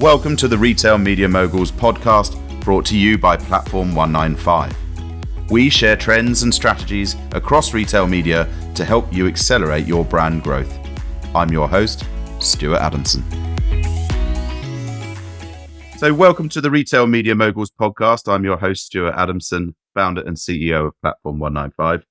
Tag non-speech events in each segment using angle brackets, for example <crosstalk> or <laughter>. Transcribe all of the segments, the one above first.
Welcome to the Retail Media Moguls podcast brought to you by Platform 195. We share trends and strategies across retail media to help you accelerate your brand growth. I'm your host, Stuart Adamson. So, welcome to the Retail Media Moguls podcast. I'm your host, Stuart Adamson, founder and CEO of Platform 195.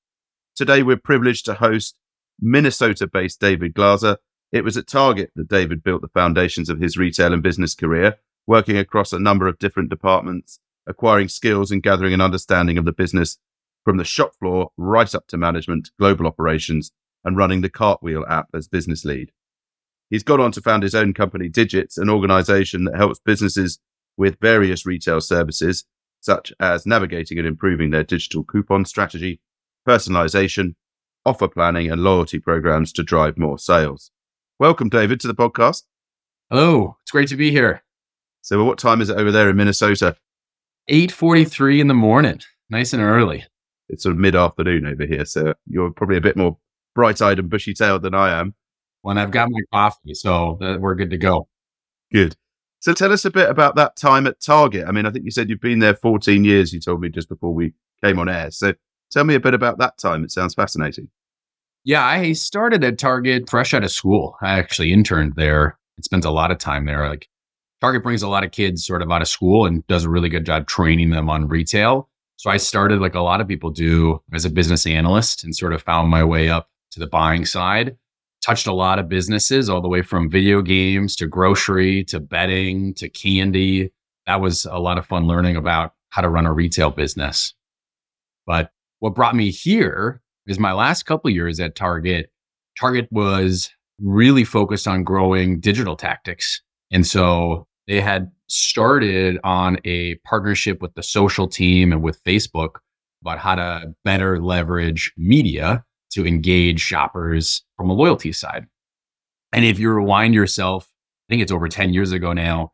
Today, we're privileged to host Minnesota based David Glaza. It was at Target that David built the foundations of his retail and business career, working across a number of different departments, acquiring skills and gathering an understanding of the business from the shop floor right up to management, global operations, and running the Cartwheel app as business lead. He's gone on to found his own company, Digits, an organization that helps businesses with various retail services, such as navigating and improving their digital coupon strategy, personalization, offer planning, and loyalty programs to drive more sales. Welcome, David, to the podcast. Hello, it's great to be here. So, what time is it over there in Minnesota? 8:43 in the morning. Nice and early. It's sort of mid-afternoon over here, so you're probably a bit more bright-eyed and bushy-tailed than I am. When I've got my coffee, so we're good to go. Good. So, tell us a bit about that time at Target. I mean, I think you said you've been there 14 years. You told me just before we came on air. So, tell me a bit about that time. It sounds fascinating. Yeah, I started at Target fresh out of school. I actually interned there and spent a lot of time there. Like Target brings a lot of kids sort of out of school and does a really good job training them on retail. So I started like a lot of people do as a business analyst and sort of found my way up to the buying side. Touched a lot of businesses all the way from video games to grocery to betting to candy. That was a lot of fun learning about how to run a retail business. But what brought me here is my last couple years at Target. Target was really focused on growing digital tactics. And so they had started on a partnership with the social team and with Facebook about how to better leverage media to engage shoppers from a loyalty side. And if you rewind yourself, I think it's over 10 years ago now,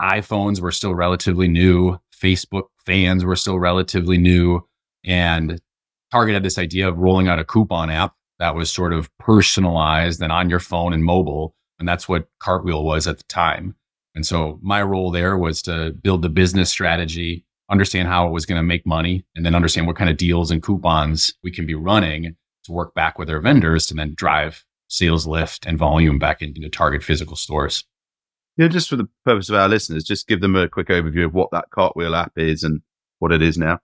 iPhones were still relatively new, Facebook fans were still relatively new, and Target had this idea of rolling out a coupon app that was sort of personalized and on your phone and mobile. And that's what Cartwheel was at the time. And so my role there was to build the business strategy, understand how it was going to make money, and then understand what kind of deals and coupons we can be running to work back with our vendors to then drive sales lift and volume back into Target physical stores. Yeah, just for the purpose of our listeners, just give them a quick overview of what that Cartwheel app is and what it is now.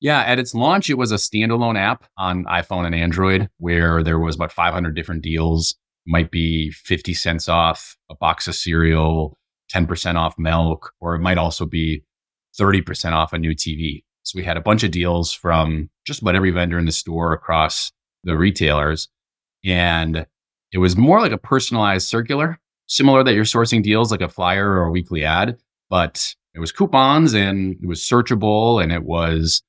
Yeah, at its launch, it was a standalone app on iPhone and Android where there was about 500 different deals. Might be 50 cents off a box of cereal, 10% off milk, or it might also be 30% off a new TV. So we had a bunch of deals from just about every vendor in the store across the retailers. And it was more like a personalized circular, similar that you're sourcing deals like a flyer or a weekly ad, but it was coupons and it was searchable and it was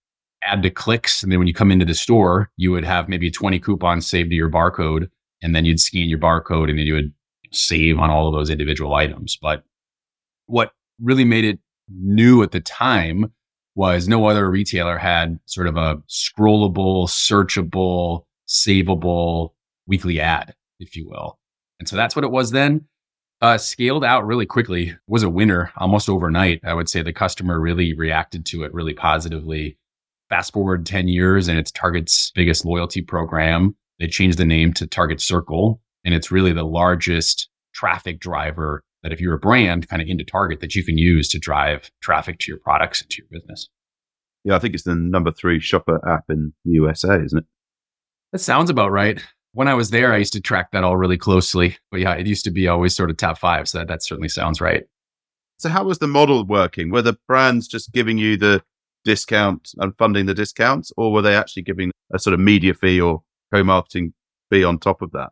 add to clicks. And then when you come into the store, you would have maybe 20 coupons saved to your barcode. And then you'd scan your barcode and then you would save on all of those individual items. But what really made it new at the time was no other retailer had sort of a scrollable, searchable, savable weekly ad, if you will. And so that's what it was then. Uh, scaled out really quickly, was a winner almost overnight. I would say the customer really reacted to it really positively. Fast forward 10 years and it's Target's biggest loyalty program. They changed the name to Target Circle, and it's really the largest traffic driver that if you're a brand kind of into Target that you can use to drive traffic to your products and to your business. Yeah, I think it's the number three shopper app in the USA, isn't it? That sounds about right. When I was there, I used to track that all really closely. But yeah, it used to be always sort of top five. So that, that certainly sounds right. So, how was the model working? Were the brands just giving you the discount and funding the discounts, or were they actually giving a sort of media fee or co-marketing fee on top of that,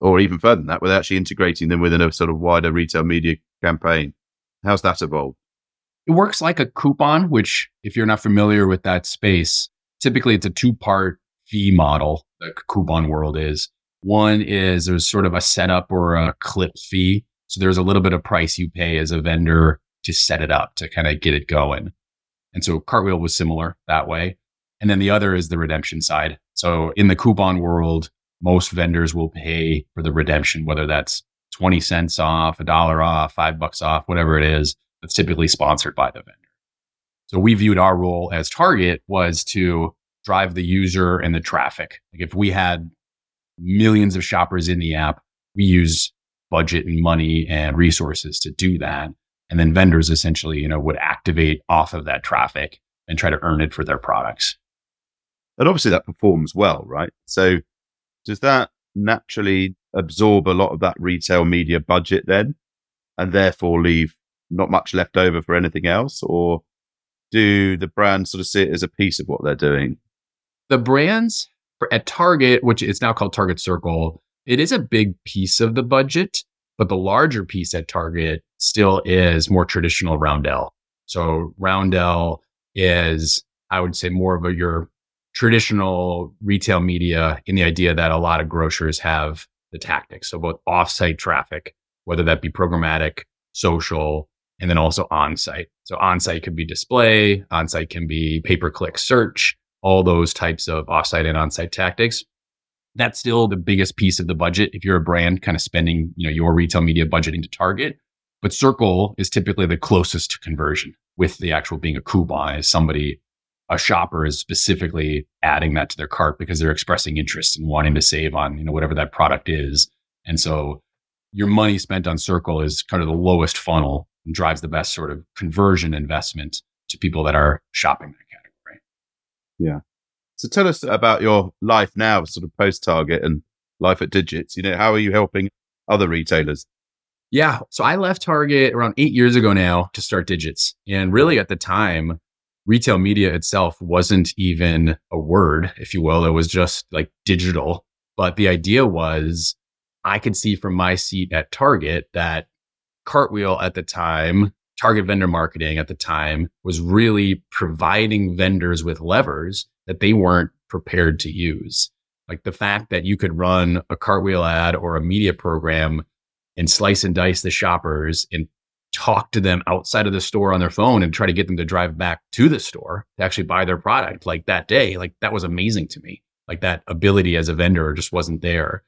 or even further than that, were they actually integrating them within a sort of wider retail media campaign? How's that evolved? It works like a coupon, which, if you're not familiar with that space, typically it's a two-part fee model. The coupon world is one is there's sort of a setup or a clip fee. So there's a little bit of price you pay as a vendor to set it up to kind of get it going. And so Cartwheel was similar that way. And then the other is the redemption side. So in the coupon world, most vendors will pay for the redemption, whether that's 20 cents off, a dollar off, five bucks off, whatever it is, that's typically sponsored by the vendor. So we viewed our role as Target was to drive the user and the traffic. Like if we had millions of shoppers in the app, we use budget and money and resources to do that. And then vendors essentially, you know, would activate off of that traffic and try to earn it for their products. And obviously that performs well, right? So does that naturally absorb a lot of that retail media budget then and therefore leave not much left over for anything else? Or do the brands sort of see it as a piece of what they're doing? The brands at Target, which is now called Target Circle, it is a big piece of the budget, but the larger piece at Target still is more traditional Roundel. So Roundel is, I would say, more of a your traditional retail media in the idea that a lot of grocers have the tactics. So both offsite traffic, whether that be programmatic, social, and then also on-site. So on-site could be display, on-site can be pay-per-click search, all those types of offsite and on-site tactics. That's still the biggest piece of the budget if you're a brand kind of spending, you know, your retail media budgeting to target. But Circle is typically the closest to conversion with the actual being a coupon as somebody, a shopper is specifically adding that to their cart because they're expressing interest and wanting to save on, you know, whatever that product is. And so your money spent on Circle is kind of the lowest funnel and drives the best sort of conversion investment to people that are shopping that category. Yeah. So tell us about your life now, sort of post Target and life at Digits. You know, how are you helping other retailers? Yeah. So I left Target around eight years ago now to start Digits. And really at the time, retail media itself wasn't even a word, if you will. It was just like digital. But the idea was I could see from my seat at Target that Cartwheel at the time, Target vendor marketing at the time was really providing vendors with levers that they weren't prepared to use. Like the fact that you could run a Cartwheel ad or a media program and slice and dice the shoppers and talk to them outside of the store on their phone and try to get them to drive back to the store to actually buy their product like that day. Like that was amazing to me. Like that ability as a vendor just wasn't there.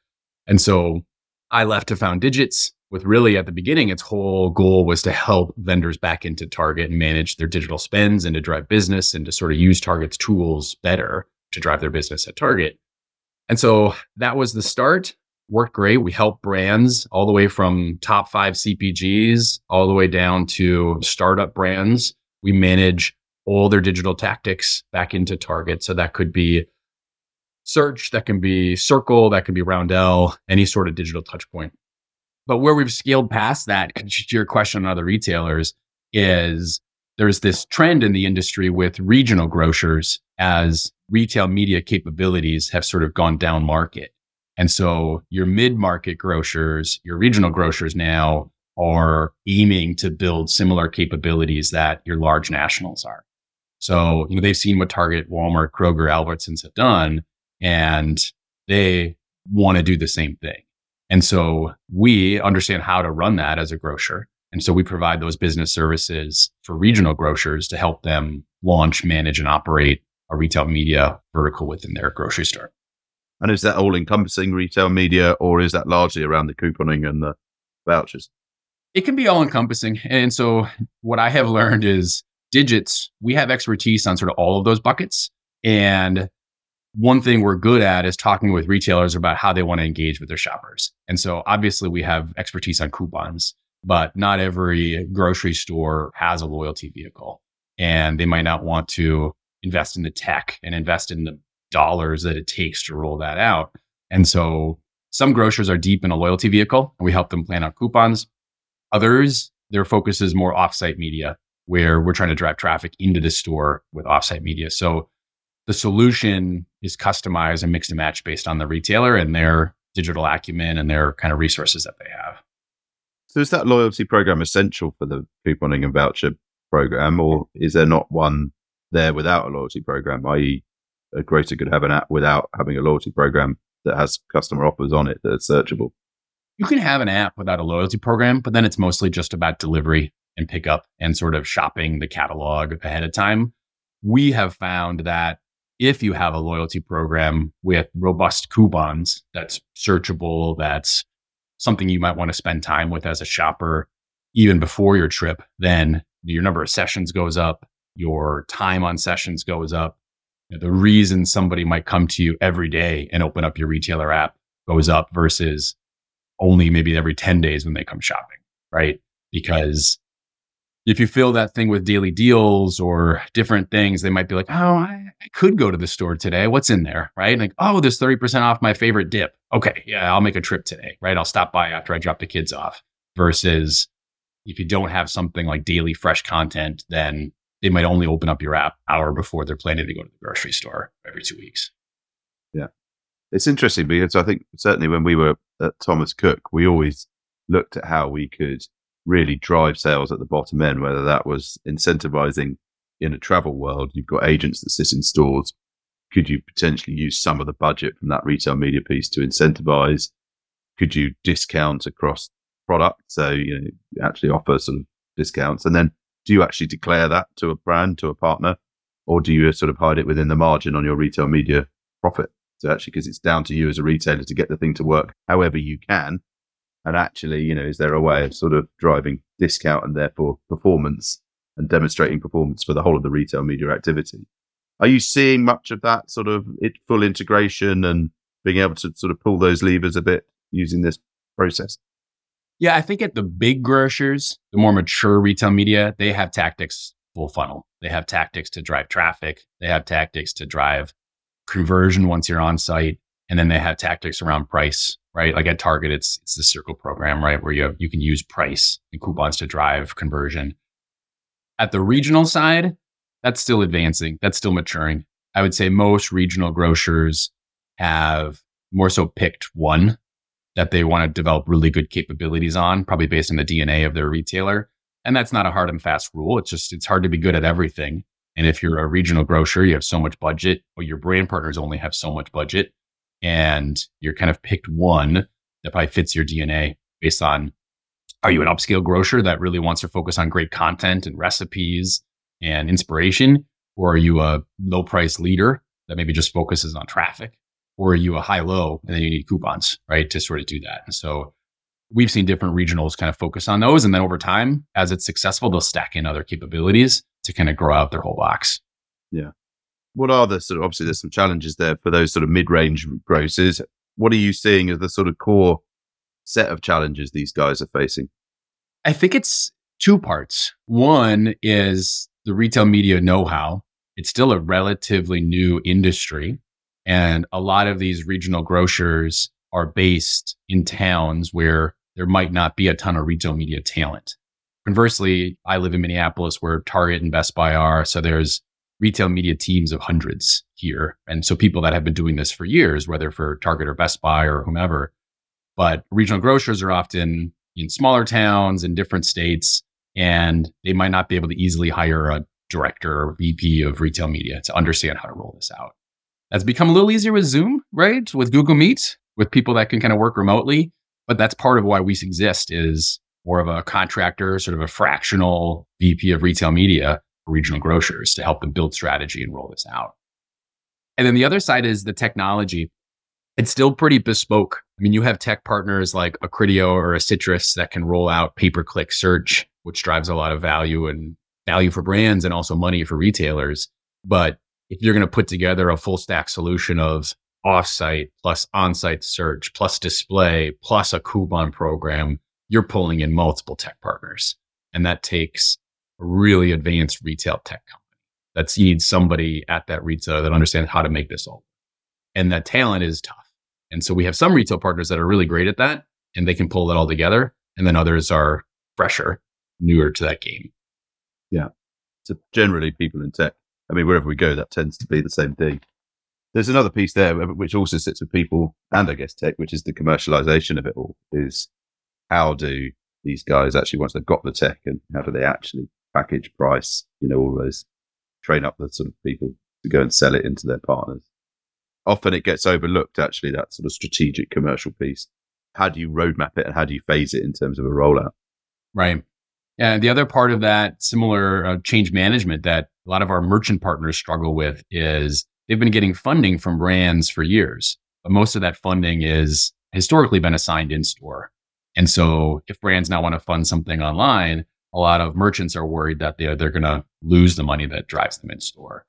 And so I left to found Digits with really at the beginning, its whole goal was to help vendors back into Target and manage their digital spends and to drive business and to sort of use Target's tools better to drive their business at Target. And so that was the start. Worked great. We helped brands all the way from top five CPGs all the way down to startup brands. We manage all their digital tactics back into Target. So that could be search, that can be Circle, that can be Roundel, any sort of digital touch point. But where we've scaled past that, your question on other retailers, is there's this trend in the industry with regional grocers as retail media capabilities have sort of gone down market. And so your mid market grocers, your regional grocers now are aiming to build similar capabilities that your large nationals are. So, you know, they've seen what Target, Walmart, Kroger, Albertsons have done, and they want to do the same thing. And so we understand how to run that as a grocer. And so we provide those business services for regional grocers to help them launch, manage, and operate a retail media vertical within their grocery store. And is that all encompassing retail media or is that largely around the couponing and the vouchers? It can be all encompassing. And so what I have learned is digits, we have expertise on sort of all of those buckets. And one thing we're good at is talking with retailers about how they want to engage with their shoppers. And so obviously we have expertise on coupons, but not every grocery store has a loyalty vehicle and they might not want to invest in the tech and invest in the dollars that it takes to roll that out. And so some grocers are deep in a loyalty vehicle and we help them plan out coupons. Others, their focus is more offsite media where we're trying to drive traffic into the store with offsite media. So the solution is customized and mixed and matched based on the retailer and their digital acumen and their kind of resources that they have. So is that loyalty program essential for the couponing and voucher program, or is there not one there without a loyalty program? I.e., a grocer could have an app without having a loyalty program that has customer offers on it that are searchable. You can have an app without a loyalty program, but then it's mostly just about delivery and pickup and sort of shopping the catalog ahead of time. We have found that if you have a loyalty program with robust coupons that's searchable, that's something you might want to spend time with as a shopper even before your trip, then your number of sessions goes up, your time on sessions goes up. You know, the reason somebody might come to you every day and open up your retailer app goes up versus only maybe every 10 days when they come shopping, right? Because if you fill that thing with daily deals or different things, they might be like, oh, I, I, could go to the store today. What's in there? Right. Like, oh, there's 30% off my favorite dip. Okay. Yeah, I'll make a trip today. Right. I'll stop by after I drop the kids off. Versus if you don't have something like daily fresh content, then they might only open up your app hour before they're planning to go to the grocery store every two weeks. Yeah. It's interesting because I think certainly when we were at Thomas Cook, we always looked at how we could really drive sales at the bottom end, whether that was incentivizing in a travel world, you've got agents that sit in stores. Could you potentially use some of the budget from that retail media piece to incentivize? Could you discount across product? So, you know, actually offer some discounts. And then do you actually declare that to a brand, to a partner, or do you sort of hide it within the margin on your retail media profit? So actually, because it's down to you as a retailer to get the thing to work however you can and actually, you know, is there a way of sort of driving discount and therefore performance and demonstrating performance for the whole of the retail media activity? Are you seeing much of that sort of it, full integration and being able to sort of pull those levers a bit using this process? Yeah, I think at the big grocers, the more mature retail media, they have tactics full funnel. They have tactics to drive traffic. They have tactics to drive conversion once you're on site. And then they have tactics around price right? Like at Target, it's it's the circle program, right? Where you have you can use price and coupons to drive conversion. At the regional side, that's still advancing. That's still maturing. I would say most regional grocers have more so picked one that they want to develop really good capabilities on, probably based on the DNA of their retailer. And that's not a hard and fast rule. It's just it's hard to be good at everything. And if you're a regional grocer, you have so much budget, or your brand partners only have so much budget and you're kind of picked one that probably fits your DNA based on are you an upscale grocer that really wants to focus on great content and recipes and inspiration? Or are you a low price leader that maybe just focuses on traffic? Or are you a high low and then you need coupons, right? To sort of do that. And so we've seen different regionals kind of focus on those. And then over time, as it's successful, they'll stack in other capabilities to kind of grow out their whole box. Yeah what are the sort of obviously there's some challenges there for those sort of mid-range grocers. What are you seeing as the sort of core set of challenges these guys are facing? I think it's two parts. One is the retail media know-how. It's still a relatively new industry, and a lot of these regional grocers are based in towns where there might not be a ton of retail media talent. Conversely, I live in Minneapolis where Target and Best Buy are. So there's retail media teams of hundreds here. And so people that have been doing this for years, whether for Target or Best Buy or whomever. But regional grocers are often in smaller towns in different states, and they might not be able to easily hire a director or VP of retail media to understand how to roll this out. That's become a little easier with Zoom, right? With Google Meet, with people that can kind of work remotely. But that's part of why we exist is more of a contractor, sort of a fractional VP of retail media regional grocers to help them build strategy and roll this out. And then the other side is the technology. It's still pretty bespoke. I mean, you have tech partners like a Criteo or a Citrus that can roll out pay per click search, which drives a lot of value and value for brands and also money for retailers. But if you're going to put together a full stack solution of offsite plus on-site search plus display plus a coupon program, you're pulling in multiple tech partners. And that takes really advanced retail tech company. That's you need somebody at that retail that understands how to make this all. And that talent is tough. And so we have some retail partners that are really great at that and they can pull it all together. And then others are fresher, newer to that game. Yeah. So generally people in tech, I mean, wherever we go, that tends to be the same thing. There's another piece there which also sits with people and I guess tech, which is the commercialization of it all is how do these guys actually, once they've got the tech and how do they actually package price, you know, all those train up the sort of people to go and sell it into their partners. Often it gets overlooked, actually, that sort of strategic commercial piece. How do you roadmap it and how do you phase it in terms of a rollout? Right. And the other part of that similar uh, change management that a lot of our merchant partners struggle with is they've been getting funding from brands for years, but most of that funding is historically been assigned in store. And so if brands now want to fund something online, a lot of merchants are worried that they're, they're going to lose the money that drives them in store.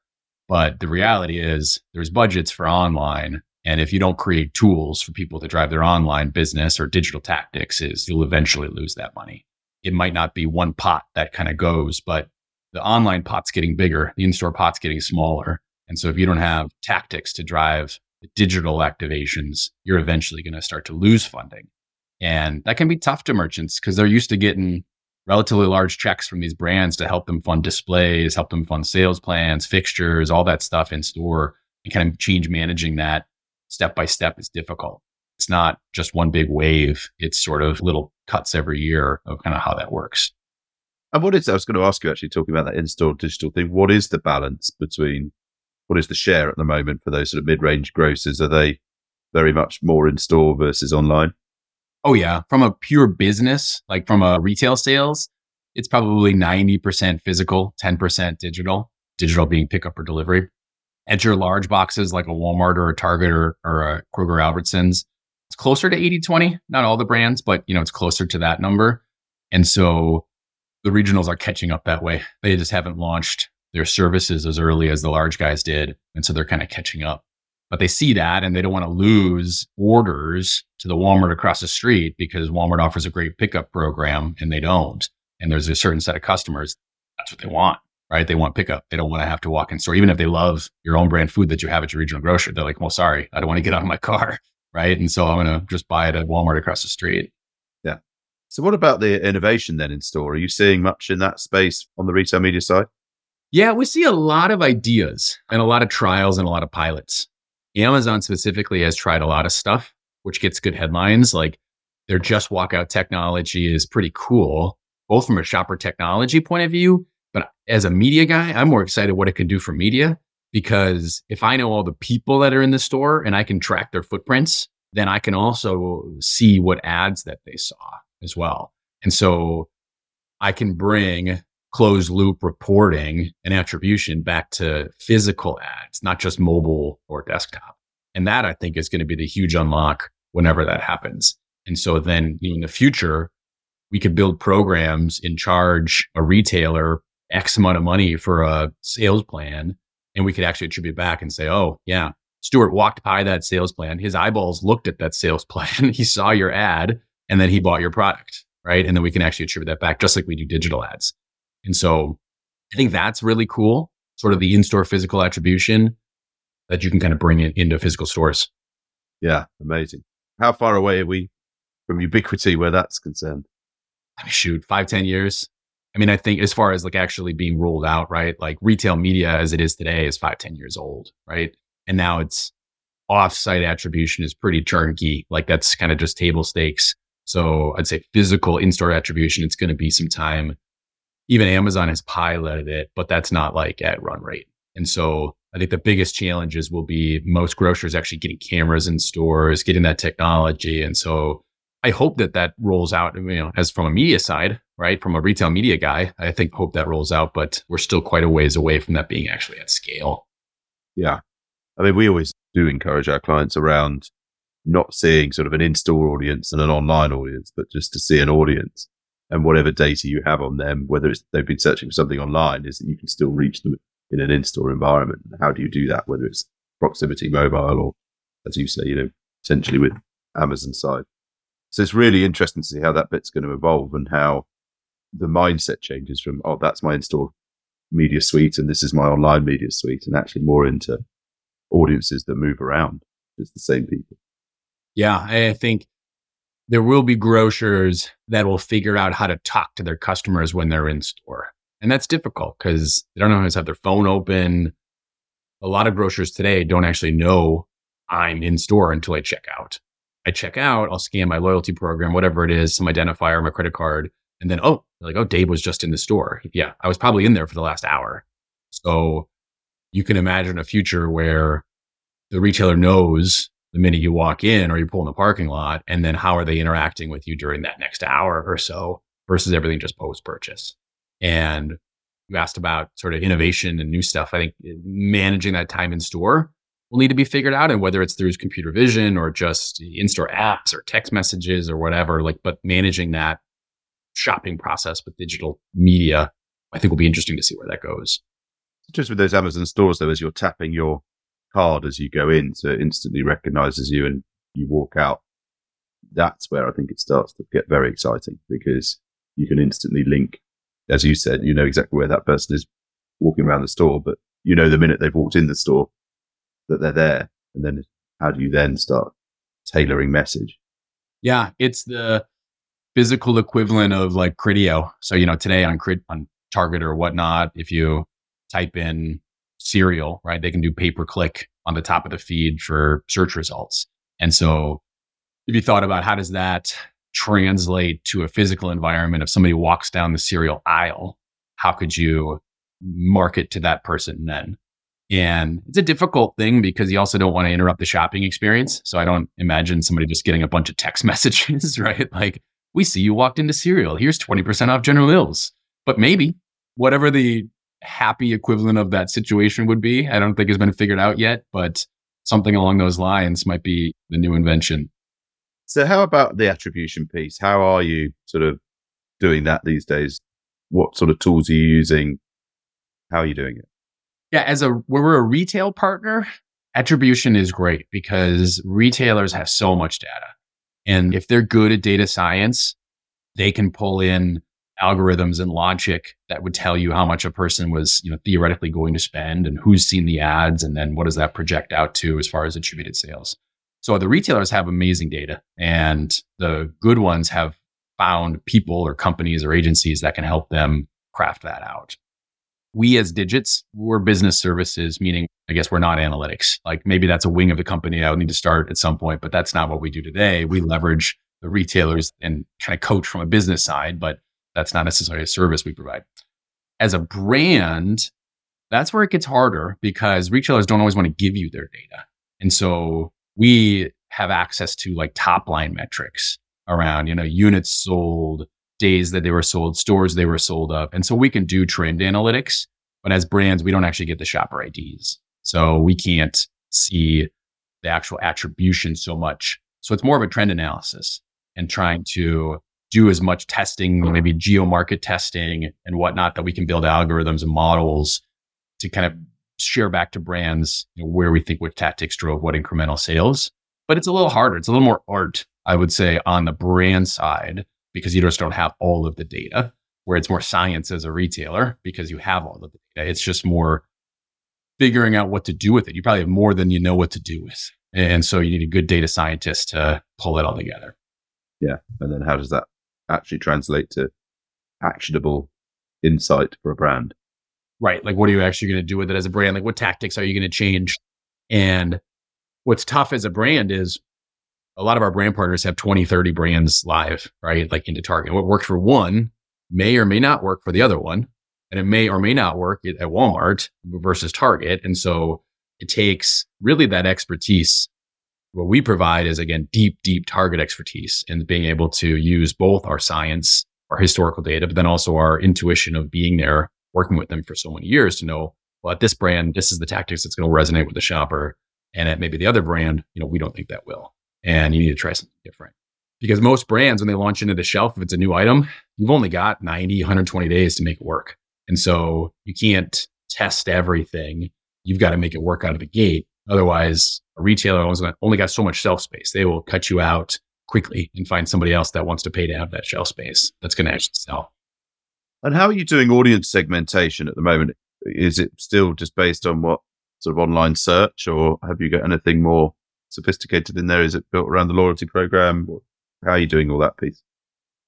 But the reality is there's budgets for online. And if you don't create tools for people to drive their online business or digital tactics is you'll eventually lose that money. It might not be one pot that kind of goes, but the online pot's getting bigger, the in-store pot's getting smaller. And so if you don't have tactics to drive the digital activations, you're eventually going to start to lose funding. And that can be tough to merchants because they're used to getting relatively large checks from these brands to help them fund displays, help them fund sales plans, fixtures, all that stuff in store. And kind of change managing that step by step is difficult. It's not just one big wave. It's sort of little cuts every year of kind of how that works. And what is, I was going to ask you actually talking about that in-store digital thing, what is the balance between, what is the share at the moment for those sort of mid-range grocers? Are they very much more in store versus online? Oh yeah, from a pure business, like from a retail sales, it's probably 90% physical, 10% digital, digital being pickup or delivery. At your large boxes like a Walmart or a Target or, or a Kroger Albertsons, it's closer to 80 20, not all the brands, but you know, it's closer to that number. And so the regionals are catching up that way. They just haven't launched their services as early as the large guys did. And so they're kind of catching up. But they see that and they don't want to lose orders to the Walmart across the street because Walmart offers a great pickup program and they don't. And there's a certain set of customers. That's what they want, right? They want pickup. They don't want to have to walk in store. Even if they love your own brand food that you have at your regional grocery, they're like, well, sorry, I don't want to get out of my car. <laughs> Right. And so I'm going to just buy it at Walmart across the street. Yeah. So what about the innovation then in store? Are you seeing much in that space on the retail media side? Yeah, we see a lot of ideas and a lot of trials and a lot of pilots. Amazon specifically has tried a lot of stuff, which gets good headlines. Like their just walkout technology is pretty cool, both from a shopper technology point of view. But as a media guy, I'm more excited what it can do for media because if I know all the people that are in the store and I can track their footprints, then I can also see what ads that they saw as well. And so I can bring closed loop reporting and attribution back to physical ads, not just mobile or desktop. And that I think is going to be the huge unlock whenever that happens. And so then in the future, we could build programs and charge a retailer X amount of money for a sales plan. And we could actually attribute back and say, oh, yeah, Stuart walked by that sales plan. His eyeballs looked at that sales plan. <laughs> he saw your ad and then he bought your product. Right. And then we can actually attribute that back just like we do digital ads. And so I think that's really cool, sort of the in store physical attribution that you can kind of bring it into physical stores. Yeah, amazing. How far away are we from ubiquity where that's concerned? I mean, shoot, five, ten years. I mean, I think as far as like actually being rolled out, right? Like retail media as it is today is five, ten years old, right? And now it's off-site attribution is pretty turnkey. Like that's kind of just table stakes. So I'd say physical in-store attribution, it's going to be some time even Amazon has piloted it, but that's not like at run rate. And so I think the biggest challenges will be most grocers actually getting cameras in stores, getting that technology. And so I hope that that rolls out, you know, as from a media side, right? From a retail media guy, I think hope that rolls out, but we're still quite a ways away from that being actually at scale. Yeah. I mean, we always do encourage our clients around not seeing sort of an in-store audience and an online audience, but just to see an audience and whatever data you have on them, whether it's they've been searching for something online, is that you can still reach them in an in-store environment. How do you do that? Whether it's proximity mobile or, as you say, you know, potentially with Amazon side. So it's really interesting to see how that bit's going to evolve and how the mindset changes from, oh, that's my in-store media suite and this is my online media suite and actually more into audiences that move around. It's the same people. Yeah, I think there will be grocers that will figure out how to talk to their customers when they're in store. And that's difficult because they don't always have their phone open. A lot of grocers today don't actually know I'm in store until I check out. I check out, I'll scan my loyalty program, whatever it is, some identifier, my credit card, and then, oh, like, oh, Dave was just in the store. Yeah, I was probably in there for the last hour. So you can imagine a future where the retailer knows the minute you walk in or you pull in the parking lot and then how are they interacting with you during that next hour or so versus everything just post purchase and you asked about sort of innovation and new stuff i think eh, managing that time in store will need to be figured out. And whether it's through computer vision or just in store apps or text messages or whatever, like, but managing that shopping process with digital media, I think will be interesting to see where that goes. Just with those Amazon stores, though, as you're tapping your card as you go in, so it instantly recognizes you and you walk out. That's where I think it starts to get very exciting because you can instantly link, as you said, you know exactly where that person is walking around the store, but you know the minute they've walked in the store that they're there. And then how do you then start tailoring message? Yeah, it's the physical equivalent of like Criteo. So, you know, today on Crit on Target or whatnot, if you type in cereal, right, they can do pay per click on the top of the feed for search results. And so if you thought about how does that translate to a physical environment if somebody walks down the cereal aisle, how could you market to that person then? And it's a difficult thing because you also don't want to interrupt the shopping experience. So I don't imagine somebody just getting a bunch of text <laughs> messages, right? Like, we see you walked into cereal. Here's 20% off General Mills. But maybe whatever the happy equivalent of that situation would be, I don't think has been figured out yet, but something along those lines might be the new invention. So, how about the attribution piece? How are you sort of doing that these days? What sort of tools are you using? How are you doing it? Yeah, as a we're a retail partner, attribution is great because retailers have so much data. And if they're good at data science, they can pull in algorithms and logic that would tell you how much a person was, you know, theoretically going to spend and who's seen the ads and then what does that project out to as far as attributed sales. So the retailers have amazing data and the good ones have found people or companies or agencies that can help them craft that out we as digits, we're business services, meaning I guess we're not analytics. Like maybe that's a wing of the company I would need to start at some point, but that's not what we do today. We leverage the retailers and kind of coach from a business side, but that's not necessarily a service we provide. As a brand, that's where it gets harder because retailers don't always want to give you their data. And so we have access to like top line metrics around, you know, units sold, days that they were sold, stores they were sold up. And so we can do trend analytics, but as brands, we don't actually get the shopper IDs. So we can't see the actual attribution so much. So it's more of a trend analysis and trying to do as much testing, maybe geo market testing and whatnot, that we can build algorithms and models to kind of share back to brands you know, where we think which tactics drove what incremental sales. But it's a little harder. It's a little more art, I would say, on the brand side because you just don't have all of the data. Where it's more science as a retailer because you have all the data. It's just more figuring out what to do with it. You probably have more than you know what to do with. And so you need a good data scientist to pull it all together. Yeah. And then how does that actually translate to actionable insight for a brand? Right. Like, what are you actually going to do with it as a brand? Like, what tactics are you going to change? And what's tough as a brand is a lot of our brand partners have 20, 30 brands live, right? Like into Target. What works for one may or may not work for the other one. And it may or may not work at Walmart versus Target. And so it takes really that expertise. What we provide is again, deep, deep target expertise and being able to use both our science, our historical data, but then also our intuition of being there, working with them for so many years to know, well, at this brand, this is the tactics that's going to resonate with the shopper. And at maybe the other brand, you know, we don't think that will and you need to try something different. Because most brands, when they launch into the shelf, if it's a new item, you've only got 90, 120 days to make it work. And so you can't test everything. You've got to make it work out of the gate. Otherwise, a retailer only got so much shelf space. They will cut you out quickly and find somebody else that wants to pay to have that shelf space that's going to actually sell. And how are you doing audience segmentation at the moment? Is it still just based on what sort of online search, or have you got anything more sophisticated in there? Is it built around the loyalty program? How are you doing all that piece?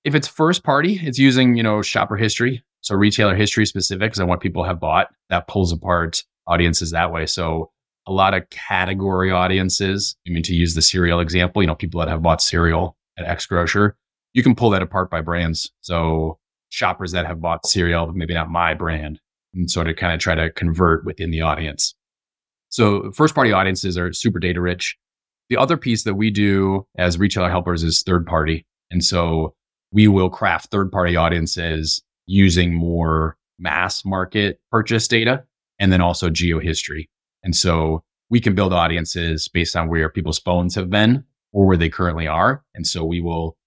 If it's first party, it's using, you know, shopper history. So retailer history specifics and what people have bought that pulls apart audiences that way. So a lot of category audiences. I mean, to use the cereal example, you know, people that have bought cereal at X grocer, you can pull that apart by brands. So shoppers that have bought cereal, but maybe not my brand, and sort of kind of try to convert within the audience. So first party audiences are super data rich. The other piece that we do as retailer helpers is third party. And so we will craft third party audiences using more mass market purchase data and then also geo history. And so we can build audiences based on where people's phones have been or where they currently are. And so we will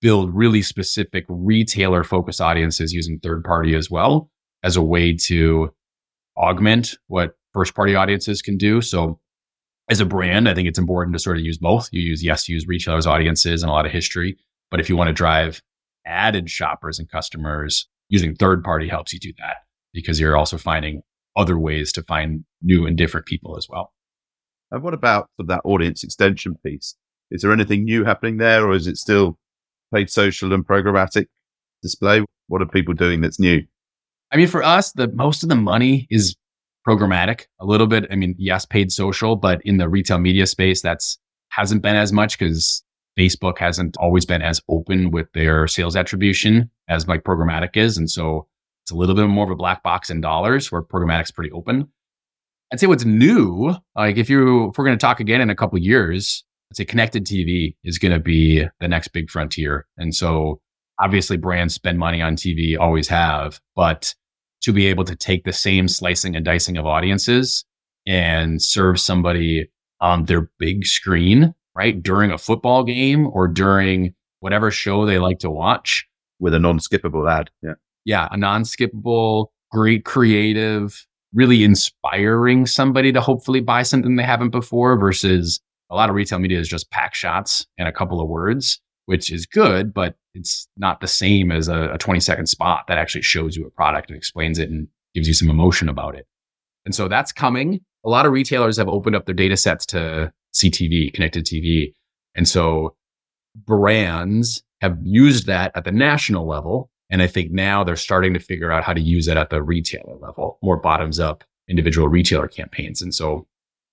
build really specific retailer focused audiences using third party as well as a way to augment what first party audiences can do. So as a brand, I think it's important to sort of use both. You use, yes, use retailers' audiences and a lot of history. But if you want to drive added shoppers and customers, using third party helps you do that because you're also finding other ways to find new and different people as well. And what about that audience extension piece? Is there anything new happening there, or is it still paid social and programmatic display? What are people doing that's new? I mean, for us, the most of the money is programmatic. A little bit, I mean, yes, paid social, but in the retail media space, that's hasn't been as much because Facebook hasn't always been as open with their sales attribution as like programmatic is, and so it's a little bit more of a black box in dollars where programmatic's pretty open. I'd say what's new, like if you if we're going to talk again in a couple years, I'd say connected TV is going to be the next big frontier. And so obviously brands spend money on TV, always have, but to be able to take the same slicing and dicing of audiences and serve somebody on their big screen, right? During a football game or during whatever show they like to watch. With a non skippable ad. Yeah. Yeah. A non skippable, great creative, really inspiring somebody to hopefully buy something they haven't before versus a lot of retail media is just pack shots and a couple of words, which is good, but it's not the same as a, a 20 second spot that actually shows you a product and explains it and gives you some emotion about it. And so that's coming. A lot of retailers have opened up their data sets to CTV, connected TV. And so brands have used that at the national level. And I think now they're starting to figure out how to use it at the retailer level, more bottoms up individual retailer campaigns. And so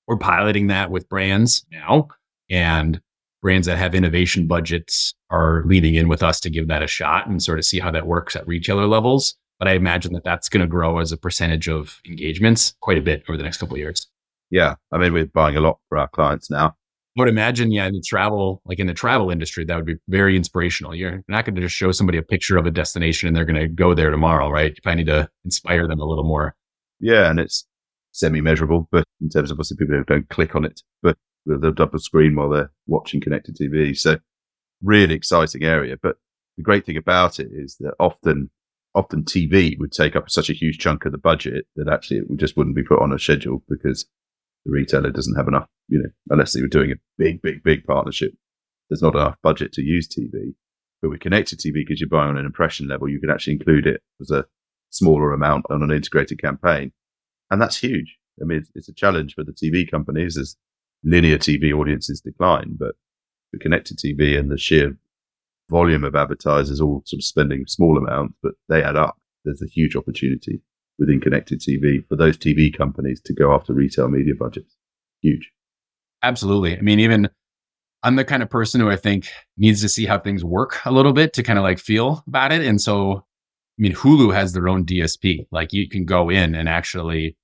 we're piloting that with brands now and brands that have innovation budgets are leading in with us to give that a shot and sort of see how that works at retailer levels. But I imagine that that's going to grow as a percentage of engagements quite a bit over the next couple of years. Yeah. I mean, we're buying a lot for our clients now. I would imagine, yeah, in the travel, like in the travel industry, that would be very inspirational. You're not going to just show somebody a picture of a destination and they're going to go there tomorrow, right? You probably need to inspire them a little more. Yeah. And it's semi measurable, but in terms of obviously people don't click on it, but they'll double screen while they're watching connected TV. So really exciting area. But the great thing about it is that often, often TV would take up such a huge chunk of the budget that actually it just wouldn't be put on a schedule because the retailer doesn't have enough, you know, unless they were doing a big, big, big partnership. There's not enough budget to use TV. But with connected TV, because you're buying on an impression level, you can actually include it as a smaller amount on an integrated campaign. And that's huge. I mean, it's, it's a challenge for the TV companies as linear TV audiences decline, but the connected TV and the sheer volume of advertisers all sort of spending small amounts, but they add up. There's a huge opportunity within connected TV for those TV companies to go after retail media budgets. Huge. Absolutely. I mean, even I'm the kind of person who I think needs to see how things work a little bit to kind of like feel about it. And so, I mean, Hulu has their own DSP. Like you can go in and actually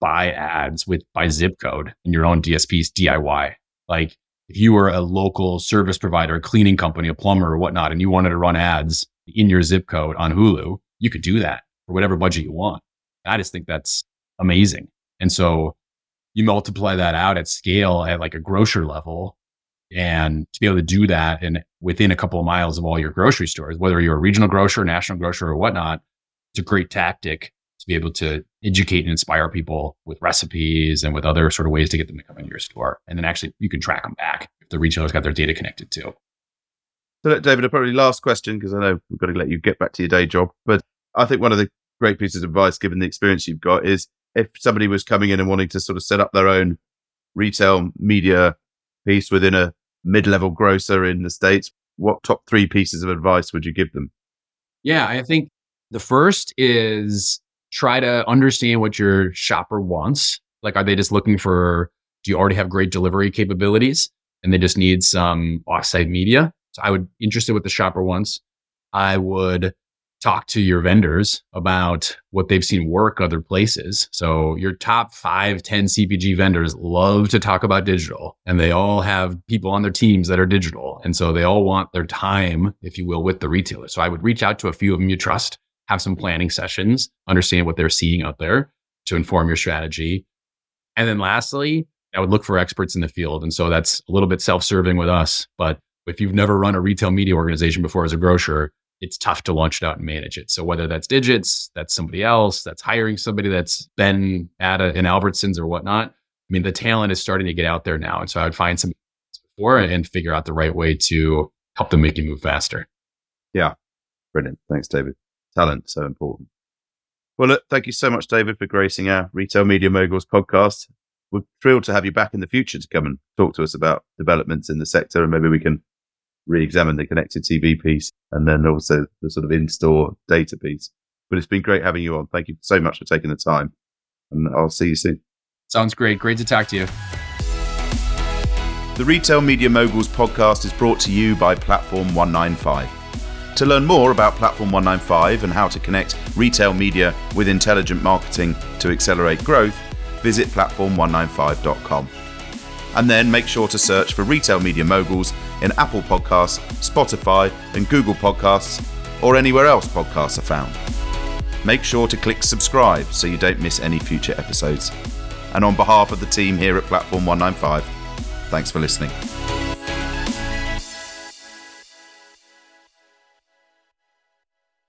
buy ads with by zip code in your own DSP's DIY. Like if you were a local service provider, a cleaning company, a plumber or whatnot, and you wanted to run ads in your zip code on Hulu, you could do that for whatever budget you want. I just think that's amazing. And so you multiply that out at scale at like a grocer level and to be able to do that and within a couple of miles of all your grocery stores, whether you're a regional grocer, national grocer or whatnot, it's a great tactic to be able to educate and inspire people with recipes and with other sort of ways to get them to come into your store. And then actually you can track them back if the retailer's got their data connected too. So, David, probably last question because I know we've got to let you get back to your day job. But I think one of the great pieces of advice, given the experience you've got, is if somebody was coming in and wanting to sort of set up their own retail media piece within a mid-level grocer in the states, what top three pieces of advice would you give them? Yeah, I think the first is try to understand what your shopper wants. Like, are they just looking for, do you already have great delivery capabilities and they just need some offsite media? So I would interested what the shopper wants. I would talk to your vendors about what they've seen work other places. So your top five, 10 CPG vendors love to talk about digital and they all have people on their teams that are digital. And so they all want their time, if you will, with the retailer. So I would reach out to a few of them you trust have some planning sessions, understand what they're seeing out there to inform your strategy. And then lastly, I would look for experts in the field. And so that's a little bit self serving with us. But if you've never run a retail media organization before as a grocer, it's tough to launch it out and manage it. So whether that's digits, that's somebody else, that's hiring somebody that's been at a, an Albertsons or whatnot. I mean, the talent is starting to get out there now. And so I would find some before and figure out the right way to help them make you move faster. Yeah. Brilliant. Thanks, David. Talent, so important. Well, look, thank you so much, David, for gracing our Retail Media Moguls podcast. We're thrilled to have you back in the future to come and talk to us about developments in the sector and maybe we can re-examine the connected TV piece and then also the sort of in-store data piece. But it's been great having you on. Thank you so much for taking the time and I'll see you soon. Sounds great. Great to talk to you. The Retail Media Moguls podcast is brought to you by Platform 195. To learn more about Platform 195 and how to connect retail media with intelligent marketing to accelerate growth, visit platform195.com. And then make sure to search for Retail Media Moguls in Apple Podcasts, Spotify, and Google Podcasts, or anywhere else podcasts are found. Make sure to click subscribe so you don't miss any future episodes. And on behalf of the team here at Platform 195, thanks for listening.